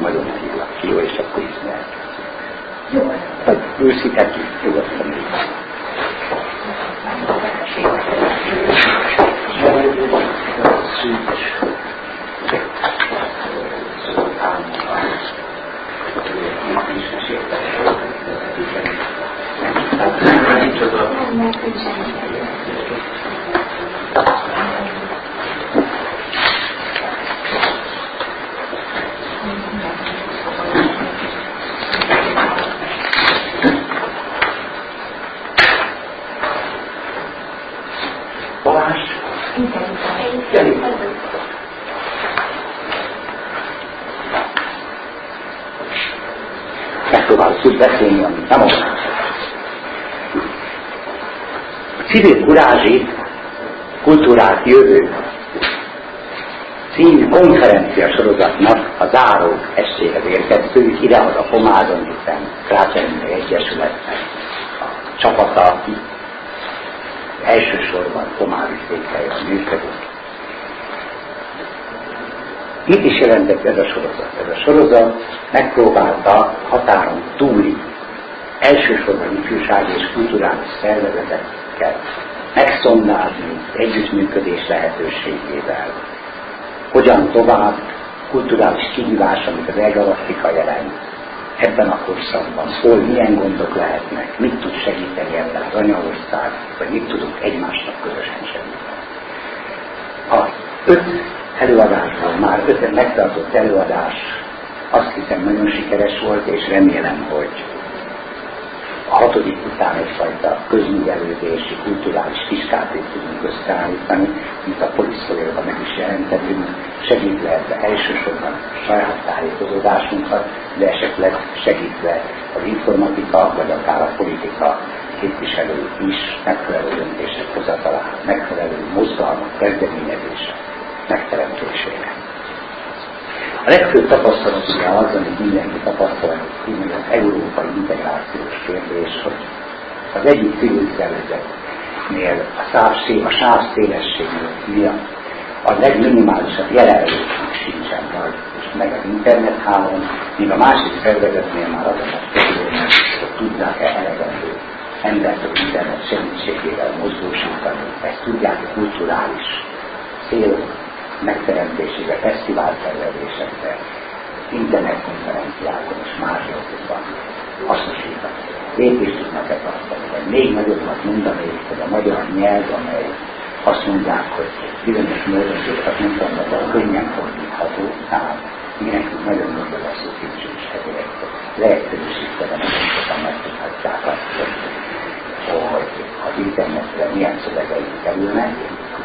majd nagyon hívlak ki, jó, és akkor is Jó. Vagy őszítek ki, nyugodtan. Megpróbálok beszélni, amit nem akarok. Civil kurázsi kultúrát jövő című konferencia sorozatnak a záró estéhez érkeztünk, ide az a Pomádon, hiszen Krácserénye Egyesületnek a csapata elsősorban Pomádi székhelyen működik. Mit is jelentett ez a sorozat? Ez a sorozat megpróbálta határon túli, elsősorban ifjúsági és kulturális szervezeteket megszondázni együttműködés lehetőségével. Hogyan tovább kulturális kihívás, amit az Egalaktika jelent, ebben a korszakban, hol milyen gondok lehetnek, mit tud segíteni ebben az anyaország, vagy mit tudunk egymásnak közösen segíteni. A öt előadásból már öt megtartott előadás. Azt hiszem nagyon sikeres volt, és remélem, hogy a hatodik után egyfajta közművelődési, kulturális fiskátét tudunk összeállítani, mint a poliszolérban meg is jelentettünk, segítve ebbe elsősorban saját tájékozódásunkat, de esetleg segítve az informatika, vagy akár a politika képviselők is megfelelő döntések hozatalán, megfelelő mozgalmak, kezdeményezések megteremtésére. A legfőbb tapasztalat ugye az, amit mindenki tapasztal, hogy az európai integrációs kérdés, hogy az egyik civil szervezetnél a, száv, a sáv szélességnél miatt a legminimálisabb jelenlétünk sincsen majd, és meg az internet hálón, míg a másik szervezetnél már az a probléma, hogy tudják-e elegendő embert az internet segítségével mozgósítani, ezt tudják kulturális célok megteremtésére, fesztivál szervezésekre, internetkonferenciákon és másokban hasznosítani. Lépést tudnak-e tartani, vagy még nagyobbat mondani, hogy a magyar nyelv, amely azt mondják, hogy bizonyos módon sokat tudom, könnyen fordítható, tehát mindenki nagyon nagy a szubtítsú is ezért leegyszerűsítve nagyon megtudhatják azt, hogy, hogy az internetre milyen szövegei kerülnek,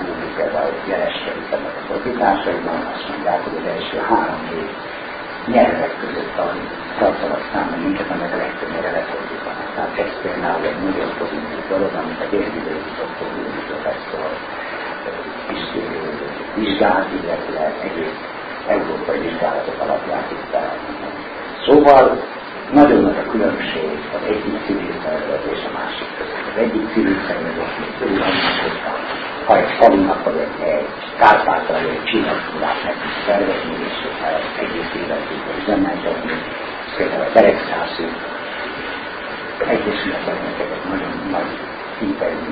Google például jelesre viszont a fordításaiban azt mondják, hogy az első három év nyelvek között a tartalak száma minket, amelyek a legtöbbnyire lefordítanak. Tehát ez például egy nagyon pozitív dolog, amit a Dél-Vidéki Doktor professzor is vizsgált, illetve egész európai vizsgálatok alapját is Szóval nagyon nagy a különbség az egyik civil szervezet és a másik között. Az egyik civil szervezet, mint körül annak, hogyha ha egy falunak vagy egy, kárpátra egy csillagtudát meg tud szervezni, és egész életében üzemeltetni, például a Beregszászi Egyesületeknek egy nagyon nagy interjú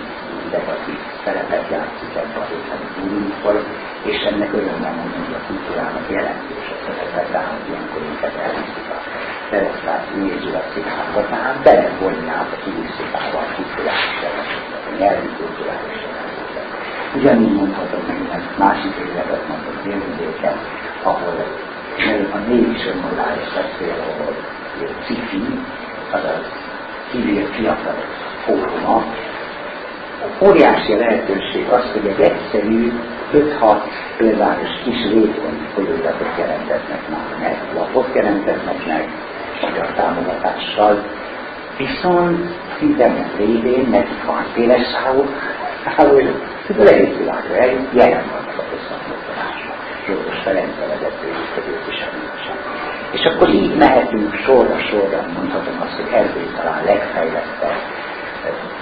negatív szerepet játszik ebben az ötlen gurumkor, és ennek örömmel mondom, hogy a kultúrának jelentős a szerepet, tehát ilyenkor minket elviszik a Beregszász néző a szikhába, tehát belevonják a tudisztikába a kulturális jelentéket, a nyelvi kulturális jelentéket. Ugyanígy mondhatom egy másik életet mondom délvidéken, ahol a név is önmagára beszél, ahol cifi, azaz civil fiatalok fóruma, óriási lehetőség az, hogy egy egyszerű 5-6 plenáris kis vékony folyóiratot jelentetnek már meg, lapot jelentetnek meg magyar támogatással, viszont internet révén nekik van széles világra eljut, jelen vannak a közszakmoktatásban. Zsoldos Ferenc a vezetőjük, hogy ők is És akkor így mehetünk sorra sorra, mondhatom azt, hogy Erdély talán legfejlettebb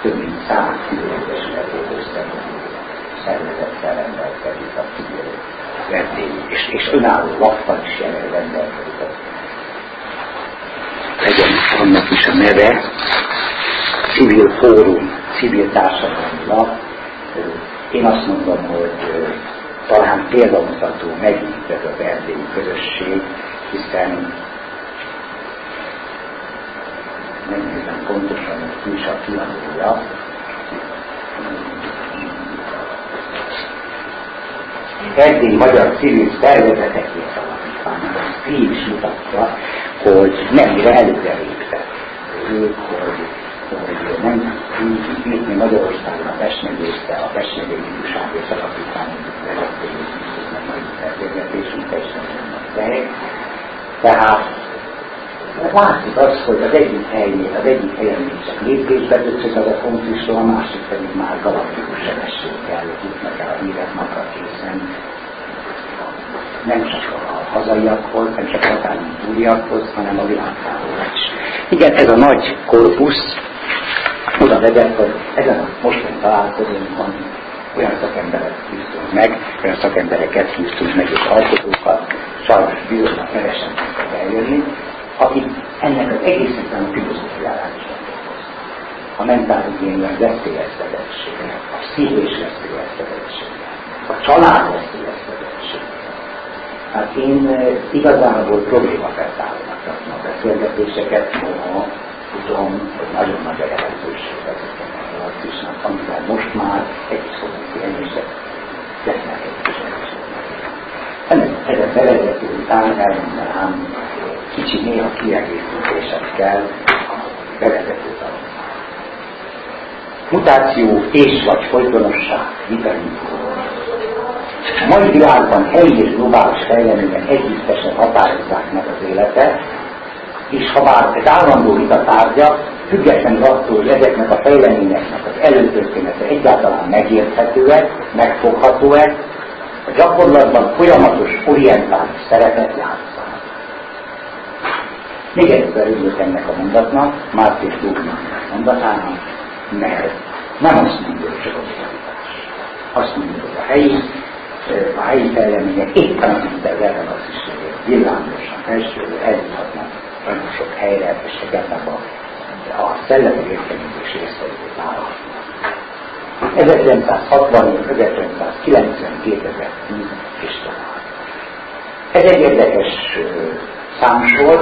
több mint száz szülőegyesületét összevonó szervezettel rendelkezik a civil és, és önálló lappal is jelen rendelkezik annak is a neve, civil fórum, civil társadalmi lap. Én azt mondom, hogy talán példamutató megint ez az erdélyi közösség, hiszen nem nézem pontosan, hogy ki is a kiadója, Erdély Magyar Civil Szervezetekért Alapítvány, az is mutatja, hogy mennyire előre léptek ők, hogy nem így Magyarországon a Pesmegyészte, a Pesmegyék Ifjúságért Alapítvány vezetőjét, meg majd beszélgetésünk teljesen nem Tehát látszik az, hogy az egyik helyén, az egyik helyen még csak lépésbe döcög az a konfliktus, a másik pedig már galaktikus sebességgel jutnak el a hírek napra készen. Nem csak a hazaiakhoz, nem csak a határon túliakhoz, hanem a világtáról is. Igen, ez a nagy korpusz oda vezet, hogy ezen a mostani találkozónkon olyan szakemberek hívtunk meg, olyan szakembereket hívtunk meg, és alkotókat, sajnos bizonyos kevesen tudtak eljönni, akik ennek az egésznek a filozófiáját is a mentálhigiénia veszélyeztetettsége, a pszichés veszélyeztetettsége, a család veszélyeztetettsége. Hát én eh, igazából problémafeltárolnak tartom a beszélgetéseket, noha tudom, hogy nagyon nagy a jelentőség ezeken a galaxisnak, amivel most már egy élni, és lesznek egy kis ennek ezen bevezető után elmondanám kicsi néha kiegészítésekkel a bevezető Mutáció és vagy folytonosság, vitaminkorról. A mai világban helyi és globális fejlemények együttesen határozzák meg az életet, és ha bár ez állandó vita tárgya, függetlenül attól, hogy ezeknek a fejleményeknek az előtörténete egyáltalán megérthetőek, megfoghatóak, a gyakorlatban folyamatos orientális szerepet játszanak. Még egyszer örülök ennek a mondatnak, Mártés Dógnak mondatának, mert nem azt mondja, hogy csak az orientálás. Azt mondja, hogy a helyi, a helyi fejlemények éppen az erre az is villámosan felsőre eljuthatnak nagyon sok helyre, és egyáltalán a, a szellemi értelmezés részeit vállalhatnak. 1960 1990 2010 és tovább. Ez egy érdekes számsor,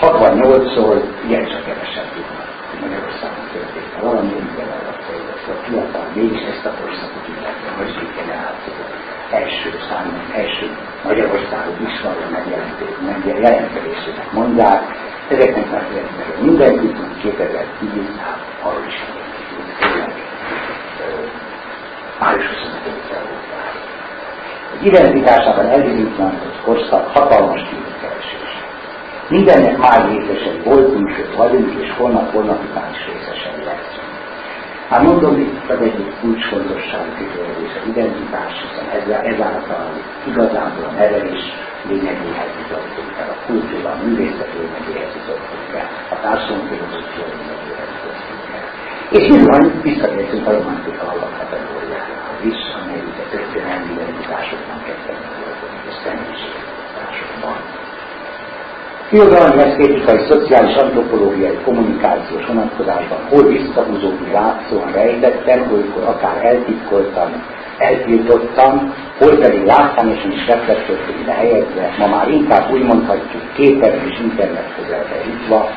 68-szor igencsak kevesebb tudnak Magyarországon történt. Valami minden alatt a fiatal mégis ezt a korszakot illetve generáció első számú, első Magyarországon ismerő megjelentésének mondják. Ezeknek már mindenki tud 2010 hát arról is május 25-e Az identitásában elbizonyítlanodott korszak hatalmas kívülkeresés. Mindennek már részesei voltunk, sőt vagyunk, és holnap holnap után is. Hát mondom, itt az egyik kulcsfontosságú kifejezés az identitás, hiszen ezáltal igazából a nevelés lényegéhez jutottunk el, a kultúra, a művészet lényegéhez jutottunk el, a társadalom filozófia lényegéhez jutottunk el. És bizony visszatértünk a romantika alapkategóriájához is, amely ugye történelmi identitásokban Irodalmi esztétikai, szociális, antropológiai, kommunikációs vonatkozásban hol visszahúzódni látszóan rejtettem, olykor akár eltitkoltam, eltiltottam, hol pedig látványosan is reflektőtényre helyezve, ma már inkább úgy mondhatjuk képen és internet közelbe jutva,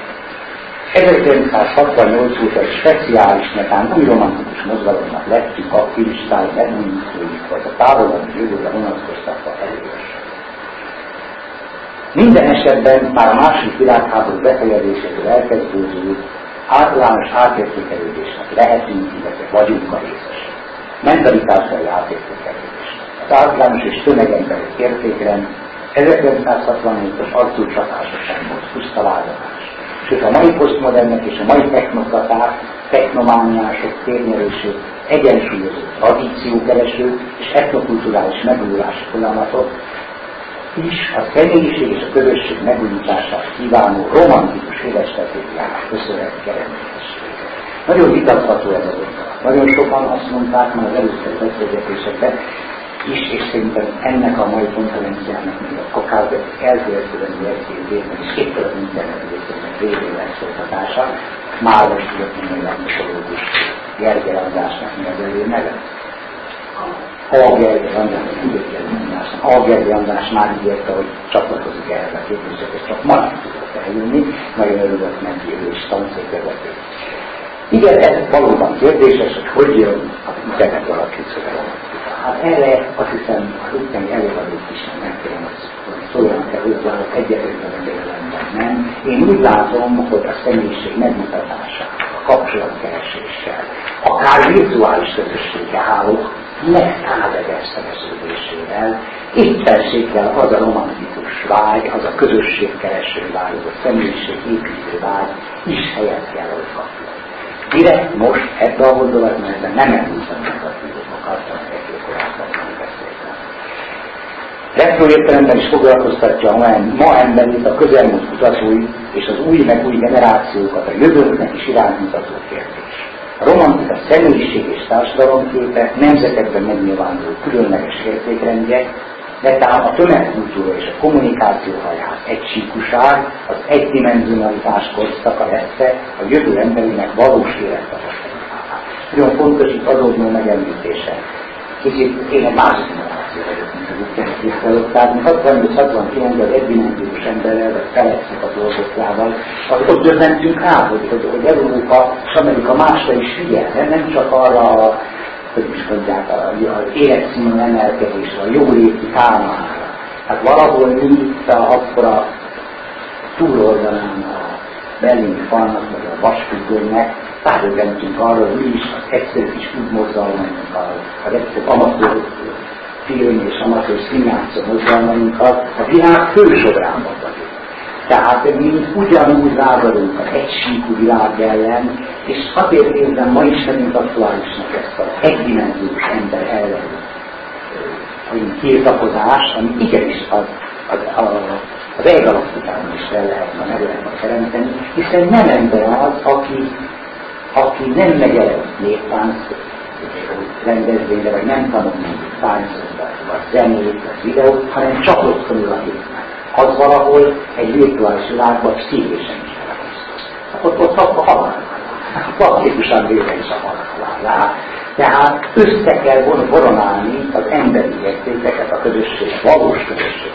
1968 óta egy speciális, netán új romantikus mozgalomnak lettük a kristály megújítóik, vagy a távolabb jövőre vonatkoztatva elős. Minden esetben már a második világháború befejezésétől elkezdődő általános átértékelődésnek lehetünk, illetve vagyunk a részesek. Mentalitásai átértékelődés. Az általános és tömegemberi értékrend 1967-os arcúcsatása sem volt puszta Sőt, a mai posztmodernek és a mai technokraták, technomániások, térnyerősök, egyensúlyozó tradíciókereső és etnokulturális megújulási folyamatok is a személyiség és a közösség megújítását kívánó romantikus édesstratégiának köszönhetik eredményessége. Nagyon vitatható ez az oka. Nagyon sokan azt mondták már az előző beszélgetésekben, is, és szerintem ennek a mai konferenciának még akár elkövetkező egy-két évben is éppen az internet részének révén lesz folytatása, már most tudok mondani a pszichológus Gergely Andrásnak mi az elő neve? A Gergely András, A Gergely András már ígérte, hogy csatlakozik ehhez a képviselőt, csak ma nem tudott eljönni, nagyon örülök neki, ő is tanszékvezető. Igen, ez valóban kérdéses, hogy hogy jön a alapú szövegromantika. Hát erre azt hiszem az utáni előadók is meg kellene, hogy szóljanak el hozzá, hogy egyetlen nem. Én úgy látom, hogy a személyiség megmutatása, a kapcsolatkereséssel, akár virtuális közössége hálók megtáveges szemesülésével, éppenséggel az a romantikus vágy, az a közösségkereső vágy, az a személyiség építő vágy is helyet kell, hogy kapjon. Most ebbe a gondolatmenetben nem említem negatívumokat, amelyekről korábban beszéltem. Retro értelemben is foglalkoztatja a ma emberét a közelmúlt kutatói és az új meg új generációkat a jövőnknek is iránymutató kérdés. Romantika személyiség és társadalomképe nemzetekben megnyilvánuló különleges értékrendje, netán a tömegkultúra és a kommunikáció haján egysíkuság, az egydimenzionalitás korszaka lesz a jövő emberének valós élettapasztalatává. Nagyon fontos itt adódnó megemlítése. Kicsit én egy másik generáció vagyok, az utolsó felották, mi 68-69 az egydimenziós emberrel, vagy felesznek a dolgokával, ott döbbentünk rá, hogy, hogy, hogy Európa és Amerika másra is figyel, nem csak arra a hogy is mondják, az életszínű emelkedésre, a jóléti támára. Hát valahol mi itt a, akkor a túloldalán a Berlin falnak, vagy a vasfüggönynek, rájöttünk arra, hogy mi is az egyszerű kis útmozdalmainkkal, az egyszerű amatőr film és amatőr színjátszó mozdalmainkkal a világ fősodrában vagyunk. Tehát mi ugyanúgy lázadunk az egysíkú világ ellen, és azért érzem ma is szerint aktuálisnak ezt az egydimenziós ember ellen kézakozás, ami igenis az, az, az, az egalaktitában is fel lehetne, meg lehetne teremteni, hiszen nem ember az, aki, aki nem megy néptánc rendezvényre, vagy nem tanul mondjuk táncot, vagy zenét, vagy videót, hanem csak ott tanul a népnek az valahol egy virtuális világban szívésen is Ott, ott a halál. Plastikusan véve is a halál. Tehát össze kell voronálni az emberi értékeket a közösség, valós közösség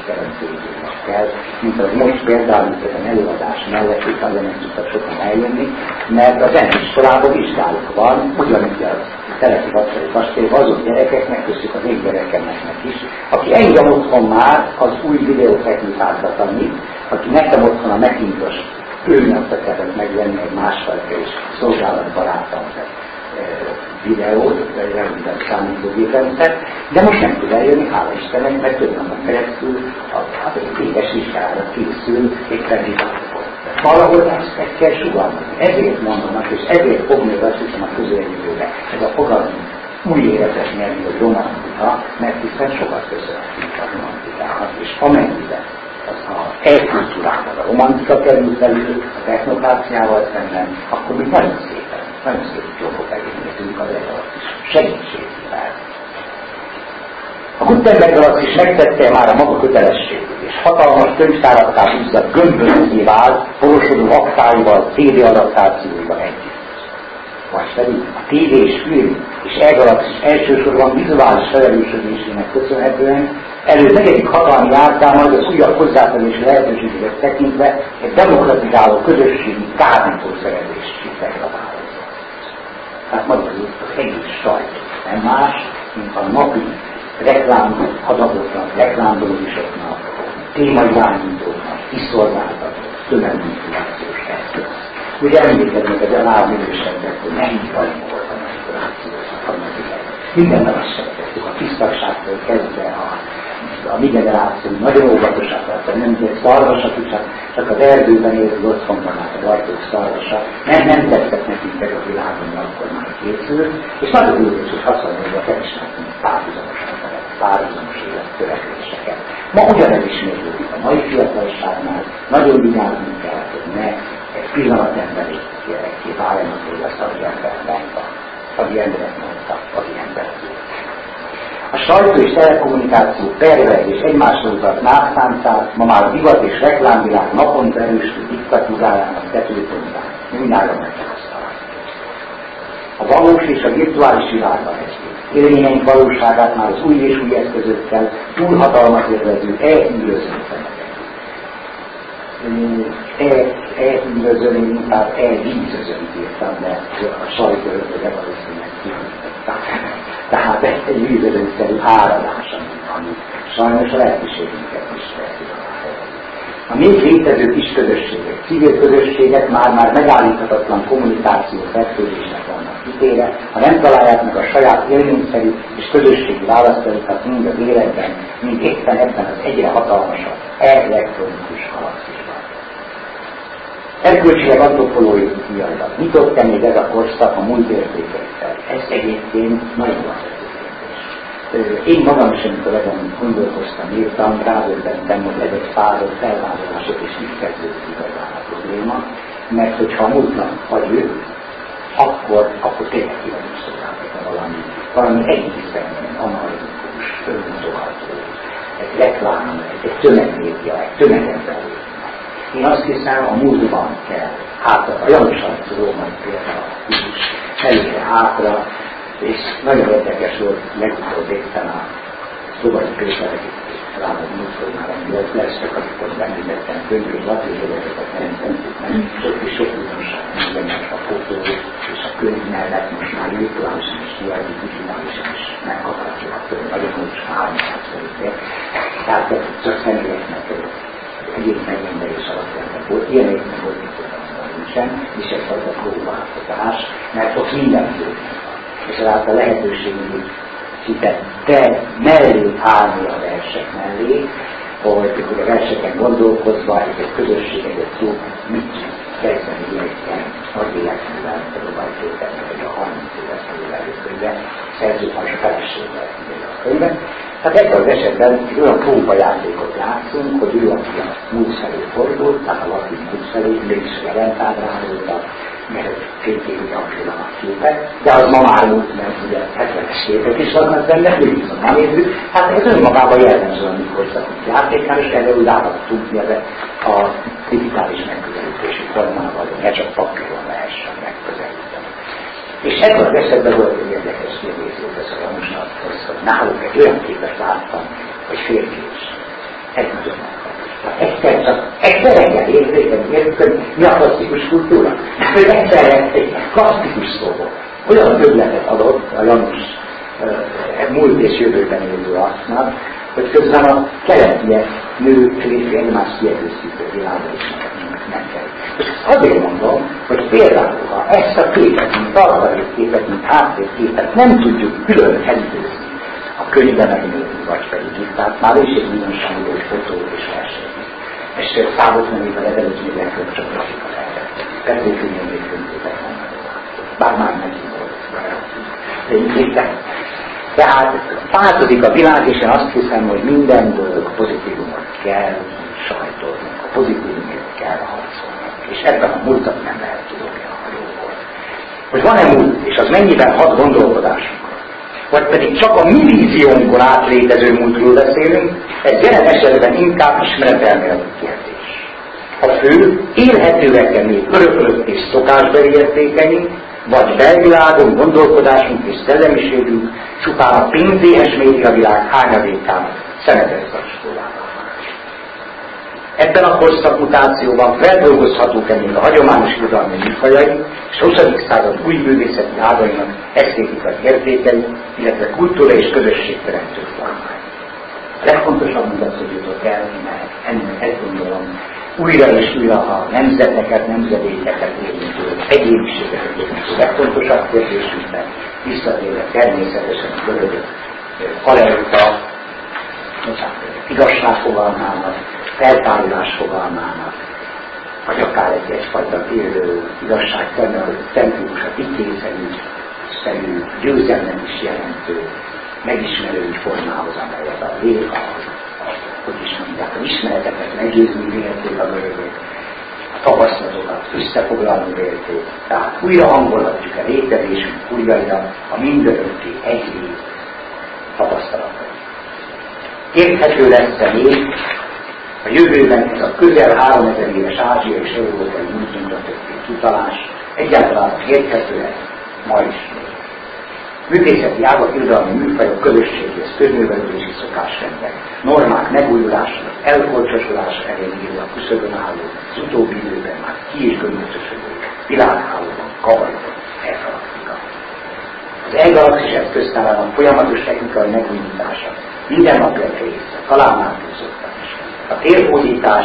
kell, mint az most például, mint az előadás mellett, itt tudtak sokan eljönni, mert a zeneiskolában vizsgálók van, ugyanígy a Teleki Vacai Kastélyban azok gyerekeknek, köztük az én gyerekemnek is, aki engem otthon már az új videótechnikákat tanít, aki nekem otthon a Macintosh őnek kellett megvenni egy másfajta és szolgálatbarátabb videót, vagy rendben számítógéprendszer, de most nem tud eljönni, hála Istennek, mert több napon keresztül a, a éves vizsgára készül, éppen. Valahol ezt, ezt kell sugalni. Ezért mondanak, és ezért fog még azt hiszem a közeljövőbe. Ez a fogalom új életet nyerni, hogy romantika, mert hiszen sokat köszönhetünk a romantikának, és amennyiben az a elkultúrával a romantika kerül felül, a technokráciával szemben, akkor mi nagyon szépen, nagyon szép dolgok elérhetünk az egy alatt is segítségével. A Gutenberg is megtette már a maga kötelességét, és hatalmas könyvtárakkal húzza gömbölőzé vált, porosodó aktáival, CD adaptációival együtt. Vagy pedig a TV és film és e-galaxis elsősorban vizuális felelősödésének köszönhetően előtt negyedik hatalmi ártán majd az újabb hozzáférési lehetőségeket tekintve egy demokratizáló közösségi kábítószerezést meghatározza. Tehát magyarul az egész sajt nem más, mint a napi reklám adagoknak, reklámdolózisoknak, témairányítóknak, kiszolgáltatott tömegmanipulációs eszköz. Ugye emlékeznek az elállművősebbek, hogy mennyi baj volt a manipulációnak annak idején. Minden azt sem tettük, a tisztagságtól kezdve a a mi generáció nagyon óvatosak lettek, nem egy szarvasat, csak, csak az erdőben élt otthonban át a rajtók szarvasa. Nem, nem tettek nekünk meg a világon, akkor már készült, és nagyon úgy hogy hasonlóan a felismertünk párhuzamos emberek, párhuzamos élettörekvéseket. Ma ugyanez ismétlődik a mai fiatalságnál, nagyon vigyázni kell, hogy ne egy pillanat emberi váljanak, hogy az ember mondta, az emberek mondta, az ember. A sajtó és telekommunikáció pervez és egymásra utat nászántát ma már a divat és reklámvilág naponta erősödő diktatúrájának tetőpontján mindjárt megtapasztalható. A valós és a virtuális világban egy élményeink valóságát már az új és új eszközökkel túlhatalmat élvező elhűröző elhűrözön, én inkább elvízözön írtam, mert a ötleje valószínűleg Tehát egy vízözönszerű áradás, ami sajnos a lehetőségünket is veszi a még létező kis közösségek, civil közösségek már-már megállíthatatlan kommunikáció fejlődésnek kitéve, ha nem találják meg a saját élményszerű és közösségi választóikat mind az életben, mind éppen ebben az egyre hatalmasabb elektronikus galaxisban. Erkölcsileg antropológiailag nyitott-e még ez a korszak a múlt értékekkel? Ez egyébként nagyon én magam is, amikor ezen gondolkoztam, írtam, rádöbbentem, hogy ez egy fázott felvállalások és kezdődik igazán a probléma, mert hogyha a múltnak vagy ő, akkor, akkor tényleg szolgáltatva valami, valami egészen analitikus, önmutogató, egy reklám, egy, egy tömegmédia, egy tömegember. Én azt hiszem, a múltban kell hátra, a Janus római példa előre hátra, és nagyon érdekes volt, legutóbb éppen a Szobai Péter, talán a múltkor már amiatt lesznek, amikor említettem könyvű lapjegyeket, nem tentük meg, sok és sok újdonság mindennek a fotó és a könyv mellett most már virtuálisan is kiadjuk, digitálisan is megkapható a könyv, nagyon most 300 forintért. Tehát csak személyeknek egyéb megrendelés alapján volt, ilyeneknek volt, mikor nincsen, és ez az a próbálkozás, mert ott minden jónak és ezáltal lehetőségünk de mellé állni a versek mellé, hogy, hogy a verseken gondolkozva egy, egy közösség, egy klub mit kezdeni ilyenekben nagy életművel, Robaj Péternek egy a 30 éves előkönyve, szerzőtárs feleséggel a könyvet. Tehát ebben az esetben egy olyan próbajátékot játszunk, hogy ő, aki a múlt felé fordult, tehát a latin múlt felé, mégis Levent ábrázolta, mert két évig a képek, de az ma már múlt, mert ugye 70-es képek is vannak benne, mi viszont nem nézzük. Hát ez önmagában jellemző a mikroszakot játékán, és erre úgy állapodtunk mi a digitális megközelítési formával, hogy ne csak papíron lehessen megközelíteni. És ebben az esetben volt egy érdekes kérdés, ez a Janusnak, hogy náluk egy olyan képet láttam, hogy férfi is. Ez nagyon Egyszer csak, egyszerre kell érzékeni, érzékeni, mi a klasszikus kultúra? Hogy egyszerre egy klasszikus szó olyan többletet adott a Janus e, múlt és jövőben élő arcnak, hogy közben a keletiek nők, férfi egymást kiegészítő világban is nem kell. És azért mondom, hogy például, ha ezt a képet, mint képet, mint háttérképet nem tudjuk külön elidőzni a könyvben megnézni, vagy pedig itt, tehát már is egy bizonságú fotó és verseny és számos nem évvel ezelőtt még legfőbb csak grafika lehetett. Könnyen még nem Bár már nem volt. De Tehát változik a világ, és én azt hiszem, hogy mindenből pozitívumot kell sajtolni, a pozitívumért kell harcolni. És ebben a múltat nem lehet tudni a jóból. Hogy van-e múlt, és az mennyiben hat gondolkodásunk vagy pedig csak a mi víziónkon át létező múltról beszélünk, ez jelen esetben inkább ismeretelméleti kérdés. A fő élhetőek-e még örökölött és szokásbeli értékeink, vagy belvilágon gondolkodásunk és szellemiségünk csupán a pénzéhes médiavilág hányadékának szemetes zacskólának. Ebben a korszak mutációban feldolgozhatók-e még a hagyományos irodalmi műfajai és 20. század új művészeti ágainak esztétikai értékei, illetve kultúra és közösségteremtő formái. A legfontosabb mutató jutott el, mert ennek ezt gondolom, újra és újra a nemzeteket, nemzedékeket érintő, egyéniségeket érintő legfontosabb kérdésünkben visszatérve természetesen a görög Kalerita, igazság feltárulás fogalmának, vagy akár egy egyfajta igazság centrikus, a titkésszerű, szerű győzelmet is jelentő, megismerő formához, amelyet a lé, a, a, hogy is mondják, a ismereteket meggyőzni vélték a görögök, a tapasztalatokat összefoglalni vélték, tehát újra hangolhatjuk a létezésünk újraira a mindörökké egy tapasztalat Érthető lesz-e még a jövőben ez a közel 3000 éves Ázsia és Európai múltunkra történt kitalás egyáltalán érthető-e ma is művészeti ágak, irodalmi műfajok, közösségéhez, közművelődési szokásrendek, normák megújulása, elkolcsosolása elég a küszöbön álló, az utóbbi időben már ki is gömböcösödő, világhálóban, kavarodott, elgalaktika. Az elgalaxis eszköztárának folyamatos technikai megújítása, minden napja része, talán már. A térhódítás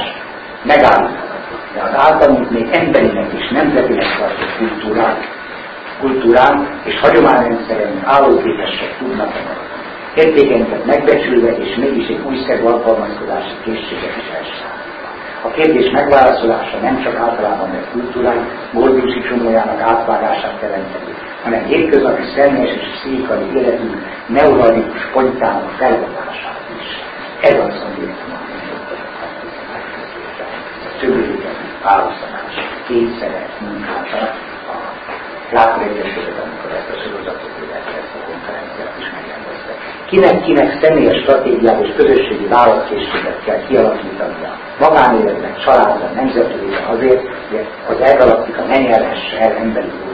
megállíthatatlan, de az általunk még emberinek és nemzetinek tartott kultúrák kultúrán és hagyományrendszeren állóképesek tudnak maradni. Értékeinket megbecsülve és mégis egy újszerű alkalmazkodási készséget is elszállítva. A kérdés megválaszolása nem csak általában a kultúránk, Gordiusi csomójának átvágását jelenteni, hanem hétköznapi személyes és pszichikai életünk neuralikus pontjának felvetását is. Ez az, amit ma többé választás, kényszeres munkát, Látom egyesület, amikor ezt a sorozatot, illetve ezt a konferenciát is megrendezte. Kinek-kinek személyes stratégiát és közösségi válaszkészséget kell kialakítania magánéletben, családban, nemzetében azért, hogy az elgalaktika ne nyerhesse el emberi a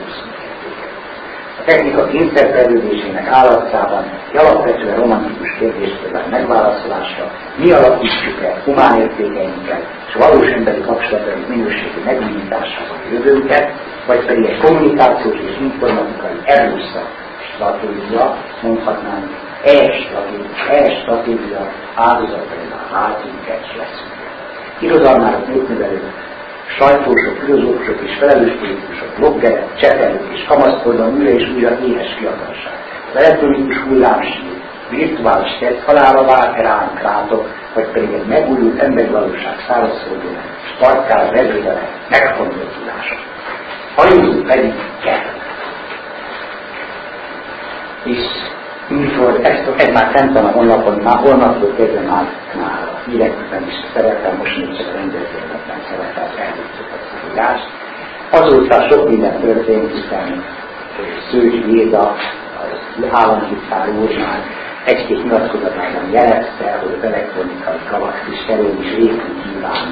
technika kényszerfejlődésének állatszában alapvetően romantikus kérdéskörben megválaszolásra mi alapítjuk el humán értékeinket és valós emberi kapcsolataink minőségi megújításával jövőnket, vagy pedig egy kommunikációs és informatikai erőszak stratégia, mondhatnánk e-stratégia áldozatainál váltunk és leszünk. Irodalmának népművelők, sajtósok, filozófusok és felelős politikusok, bloggerek, csetelők és kamaszkorban újra és újra éhes kiakarság. Az elektronikus hullámsír, virtuális tett halála vár ránk rátok, vagy pedig egy megújult emberi valóság szárazszolgónak, sparkál vezőjele, megfontolt tudása. Hajózunk pedig kell. És műsor, ez, ez már fent van a honlapon, már holnaptól kezdve már, már hírekben is szerepel, most még a rendezvényekben szerepel, elvittük a szívást. Azóta sok minden történt, hiszen Szőcs Géza, az államtitkár úr már egy-két nyilatkozatában jelezte, hogy az elektronikai galaxis felé is részt kíván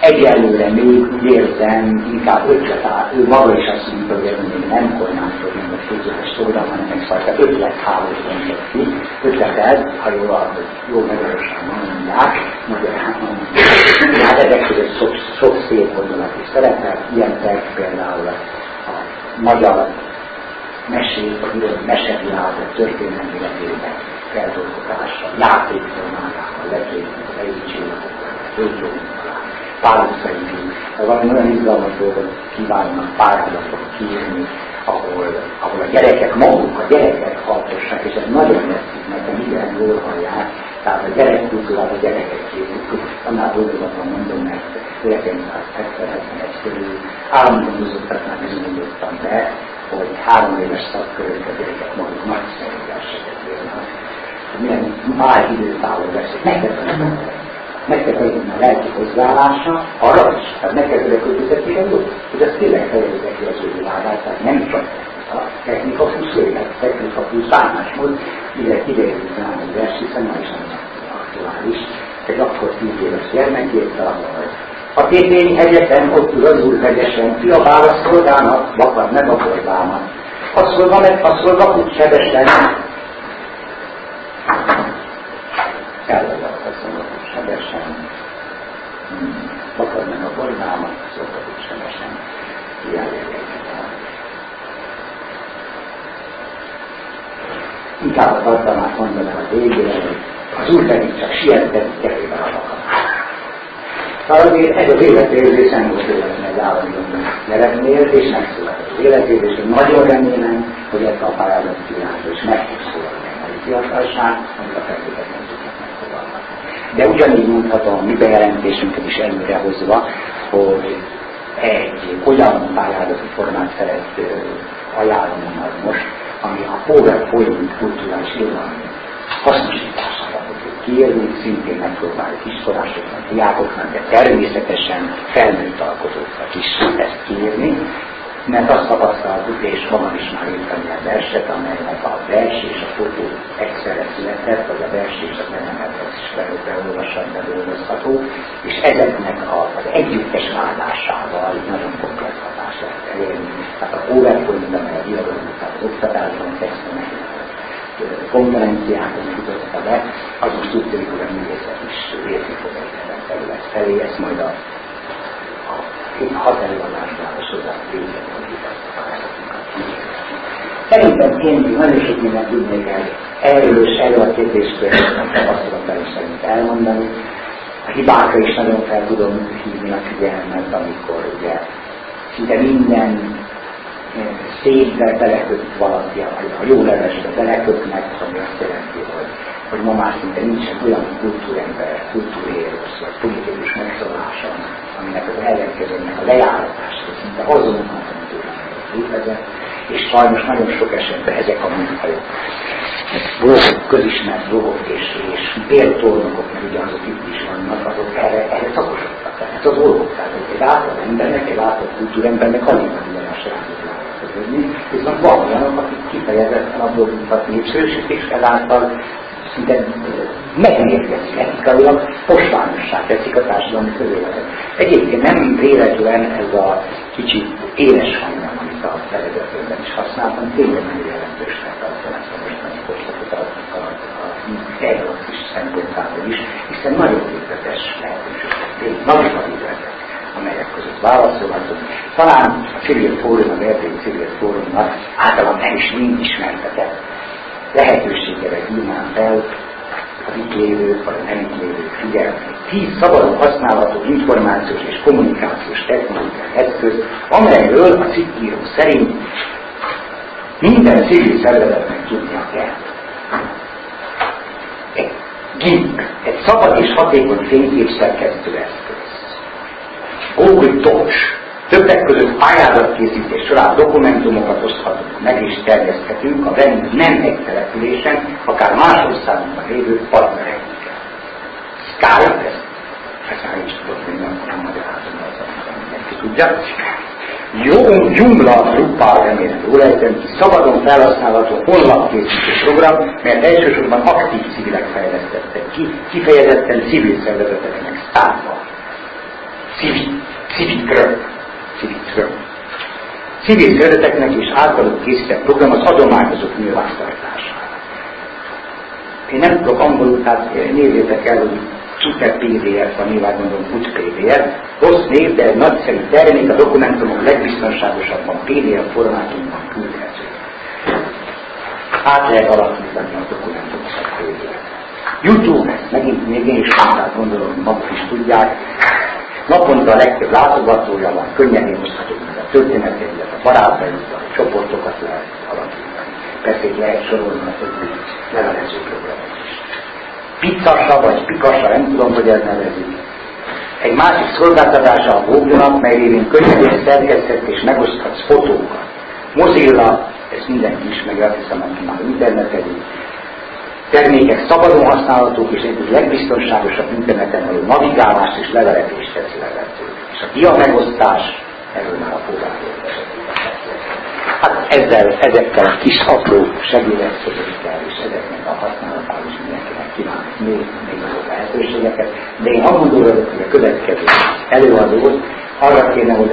egyelőre még úgy érzem, inkább ötlet ő maga is azt mondta, hogy ez még nem kormányzó, nem a főzőes szóra, hanem egyfajta ötletháború mondott ki. Ötleted, ha jól, hogy jó magyarosan mondják, magyarán mondják, hát ezek között sok, sok szép gondolat is szerepel, ilyen például a, magyar mesék, a mesevilág, a történelmi letében feldolgozása, játékformájában, letőjük, a leütségek, pályázataink, valami olyan izgalmas dolgot kívánnak pályázatot kiírni, ahol, ahol a gyerekek maguk, a gyerekek hallgassák, és ez nagyon tetszik nekem, igen, jól hallják, tehát a gyerekkultúrát a gyerekek készítik, annál dolgozatban mondom, mert 1971 körül állandóan bizonyítottak, bizonyítottam be, hogy három éves szakkörök a gyerekek maguk nagyszerű verseket írnak. Milyen máj időtávol veszik, megteszem legyen a lelki hozzáállása arra is, tehát neked a jó, hogy az tényleg fejezze ki az ő világát, tehát nem csak a technika plusz élet, technika plusz bánásmód, ide kiderült rá egy vers, hiszen ma is nem aktuális, egy akkor tíz éves gyermekét ahol a tétényi hegyeken, ott ül az úr hegyesen, kiabál a szolgának, vakad meg a borbámat. A szolga meg, a szolga fut sebesen, elvezet a szolga sebesen, fakad meg a bolymámat, szokott sebesen kiállítani. Inkább a tartalmát mondanám a végére, az úr pedig csak sietett kerébe a vakamát. Szóval azért ez az életérzés nem volt életlen egy állami gyereknél, és megszületett az életérzés, és nagyon remélem, hogy ezt a pályázat kívánja, és meg fog szólni a fiatalság, amit a feltétek nem tudnak megfogalmazni. De ugyanígy mondhatom a mi bejelentésünket is előrehozva, hogy egy olyan pályázati formát szeret ajánlani most, ami a PowerPoint kulturális irodalmi hasznosítására fogjuk kérni, szintén megpróbáljuk iskolásoknak, diákoknak, de természetesen felnőtt alkotóknak is ezt kérni, mert azt tapasztaltuk, és magam is már írtam ilyen verset, amelynek a vers és a fotó egyszerre született, vagy a vers és a zenemet az is beolvasható, bedolgozható, és ezeknek az együttes vállásával nagyon komplex hatás lehet elérni. Tehát a PowerPoint, amely a diagramot, az oktatásban, textenek, konferenciákon futotta be, az most úgy hogy a művészet is érni fog egy terület felé, ezt majd a, a hat előadásban a során végén, hogy Szerintem sok mindent tudnék el erről és erről a kérdéskör tapasztalatai szerint elmondani. A hibákra is nagyon fel tudom hívni a figyelmet, amikor ugye szinte minden székbe beleköt valaki, a jó levesbe belekötnek, ami azt jelenti, hogy, hogy ma már szinte nincsen olyan kultúrember, kultúréros, vagy politikus megszólása, aminek az ellenkezőnek a lejáratása, szinte azonnal létezett, és sajnos nagyon sok esetben ezek a műfajok, blogok, közismert blogok és, és béltornokok, mert ugye azok itt is vannak, azok erre, erre szakosodtak. Tehát az dolgok, tehát egy átlag embernek, egy átlag kultúrembernek alig van ilyen a sajátot látni, viszont van olyanok, akik kifejezetten a blogunkat népszerűsítés ezáltal szinte megmérgezik etikailag, posványossá teszik a társadalmi közéletet. Egyébként nem véletlen ez a kicsit éles hangja, amit a vezetőben is használtam, tényleg nagyon jelentősnek tartom ezt a mostani korszakot a, a, a, a is szempontjából is, hiszen nagyon végletes lehetőségek, nagyon a végletek amelyek között válaszolhatunk. Talán a civil fórum, az Erdélyi civil fórumnak általán nem is mind ismertetett lehetőségére hívnám fel az lévő, vagy nem lévő figyelmet. Tíz szabadon használható információs és kommunikációs technológiai eszköz, amelyről a cikkíró szerint minden civil szervezetnek tudnia kell. Egy GIMP, egy szabad és hatékony fényképszerkesztő eszköz. Google Docs, Többek között pályázatkészítés során dokumentumokat oszthatunk meg és terjeszthetünk a velünk nem egy településen, akár más országokban lévő partnereinkkel. Skype, ezt, ezt már is tudok, hogy nem, nem magyarázom, az mindenki tudja. Jó, Joomla Drupal, remélem jól ejtem szabadon felhasználható honlapkészítő program, mert elsősorban aktív civilek fejlesztettek ki, kifejezetten civil szervezeteknek, startup. Civil, civikről civil Civil szereteknek és általuk készített program az adományozók nyilvántartására. Én nem tudok angolul, tehát nézzétek el, hogy Super PDF, a nyilván gondolom úgy PDF, rossz név, de nagyszerű termék, a dokumentumok legbiztonságosabban PDF formátumban küldhető. Át lehet alakítani a dokumentumokat PDF. YouTube, megint még én is mondták, gondolom, maguk is tudják, Naponta a legtöbb látogatója van, könnyen hívhatjuk meg a történeteiket, a barátaikat, a csoportokat lehet alakítani. Persze egy lehet sorolni a többi levelező programot is. Pizzasa vagy pikasa, nem tudom, hogy ez nevezik. Egy másik szolgáltatása a Google-nak, mely révén könnyen szerkesztett és megoszthatsz fotókat. Mozilla, ezt mindenki ismeri, azt hiszem, aki már internetezik, termékek szabadon használhatók, és egyik legbiztonságosabb interneten való navigálást és leveletést teszi lehetővé. És a dia megosztás, erről már a fogalmazó Hát ezzel, ezekkel a kis apró segédeszközökkel és ezeknek a használatával is mindenkinek kívánok még, még nagyobb lehetőségeket, de én abban hogy a következő előadót arra kéne, hogy